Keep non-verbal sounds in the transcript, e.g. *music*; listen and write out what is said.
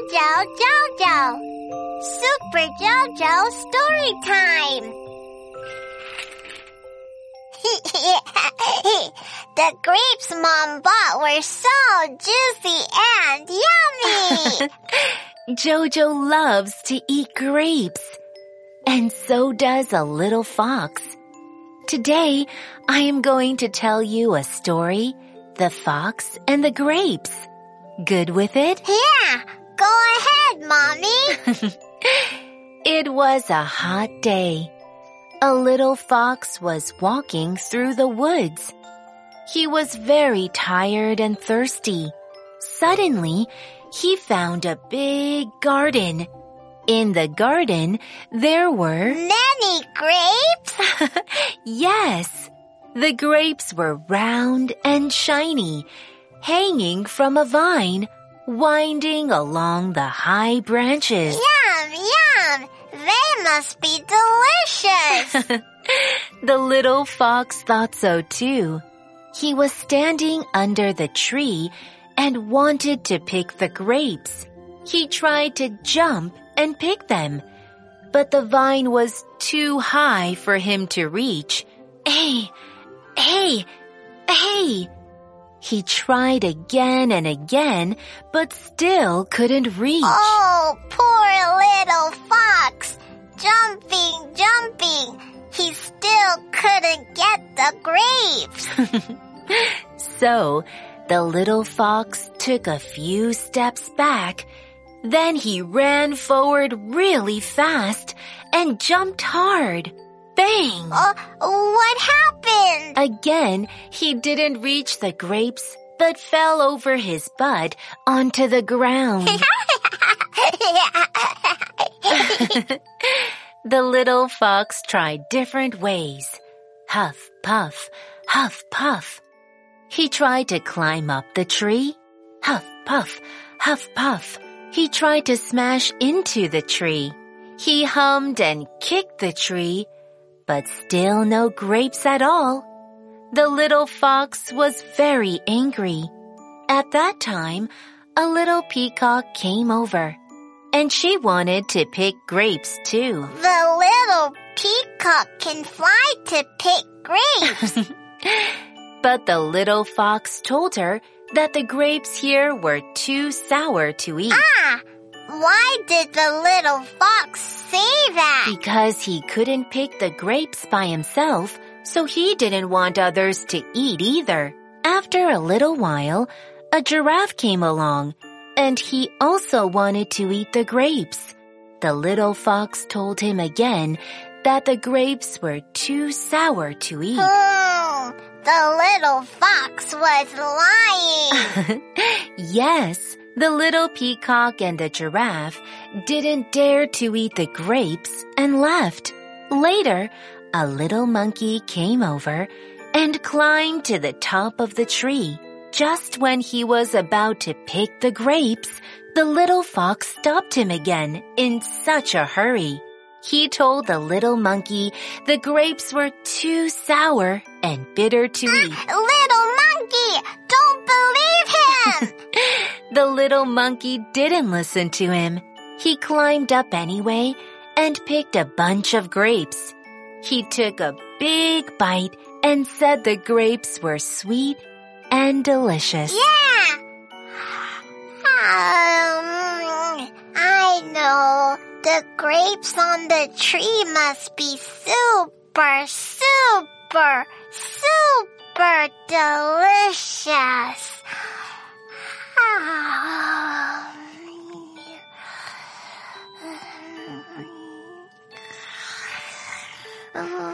Jojo, Jojo. Super Jojo story time. *laughs* the grapes Mom bought were so juicy and yummy. *laughs* Jojo loves to eat grapes. And so does a little fox. Today, I am going to tell you a story, The Fox and the Grapes. Good with it? yeah, go ahead, Mommy. *laughs* It was a hot day. A little fox was walking through the woods. He was very tired and thirsty. Suddenly, he found a big garden. In the garden, there were, *laughs* Many grapes? *laughs* yes, the grapes were round and shiny, hanging from a vine, winding along the high branches. Yum, yum. They must be delicious. *laughs* The little fox thought so too. He was standing under the tree and wanted to pick the grapes. He tried to jump and pick them, but the vine was too high for him to reach. Hey, hey, hey! He tried again and again, but still couldn't reach. oh, poor little fox. Jumping, jumping. He still couldn't get the grapes. *laughs* So, the little fox took a few steps back. Then he ran forward really fast and jumped hard. Bang! Uh, what happened? Again, he didn't reach the grapes, but fell over his butt onto the ground. *laughs* *laughs* the little fox tried different ways. Huff, puff, huff, puff. He tried to climb up the tree. Huff, puff, huff, puff. He tried to smash into the tree. He hummed and kicked the tree, but still no grapes at all. The little fox was very angry. At that time, a little peacock came over, and she wanted to pick grapes too. the little peacock can fly to pick grapes. *laughs* But the little fox told her that the grapes here were too sour to eat ah, why did the little fox say that? because he couldn't pick the grapes by himself, so he didn't want others to eat either. After a little while, a giraffe came along, and he also wanted to eat the grapes. The little fox told him again that the grapes were too sour to eat. Hmm, the little fox was lying. *laughs* yes, the little peacock and the giraffe didn't dare to eat the grapes and left. Later, a little monkey came over and climbed to the top of the tree. Just when he was about to pick the grapes, the little fox stopped him again in such a hurry. He told the little monkey the grapes were too sour and bitter to *laughs* eat. little monkey, don't believe him. The little monkey didn't listen to him. He climbed up anyway and picked a bunch of grapes. He took a big bite and said the grapes were sweet and delicious. yeah. Um, I know. The grapes on the tree must be super, super, super delicious. 然后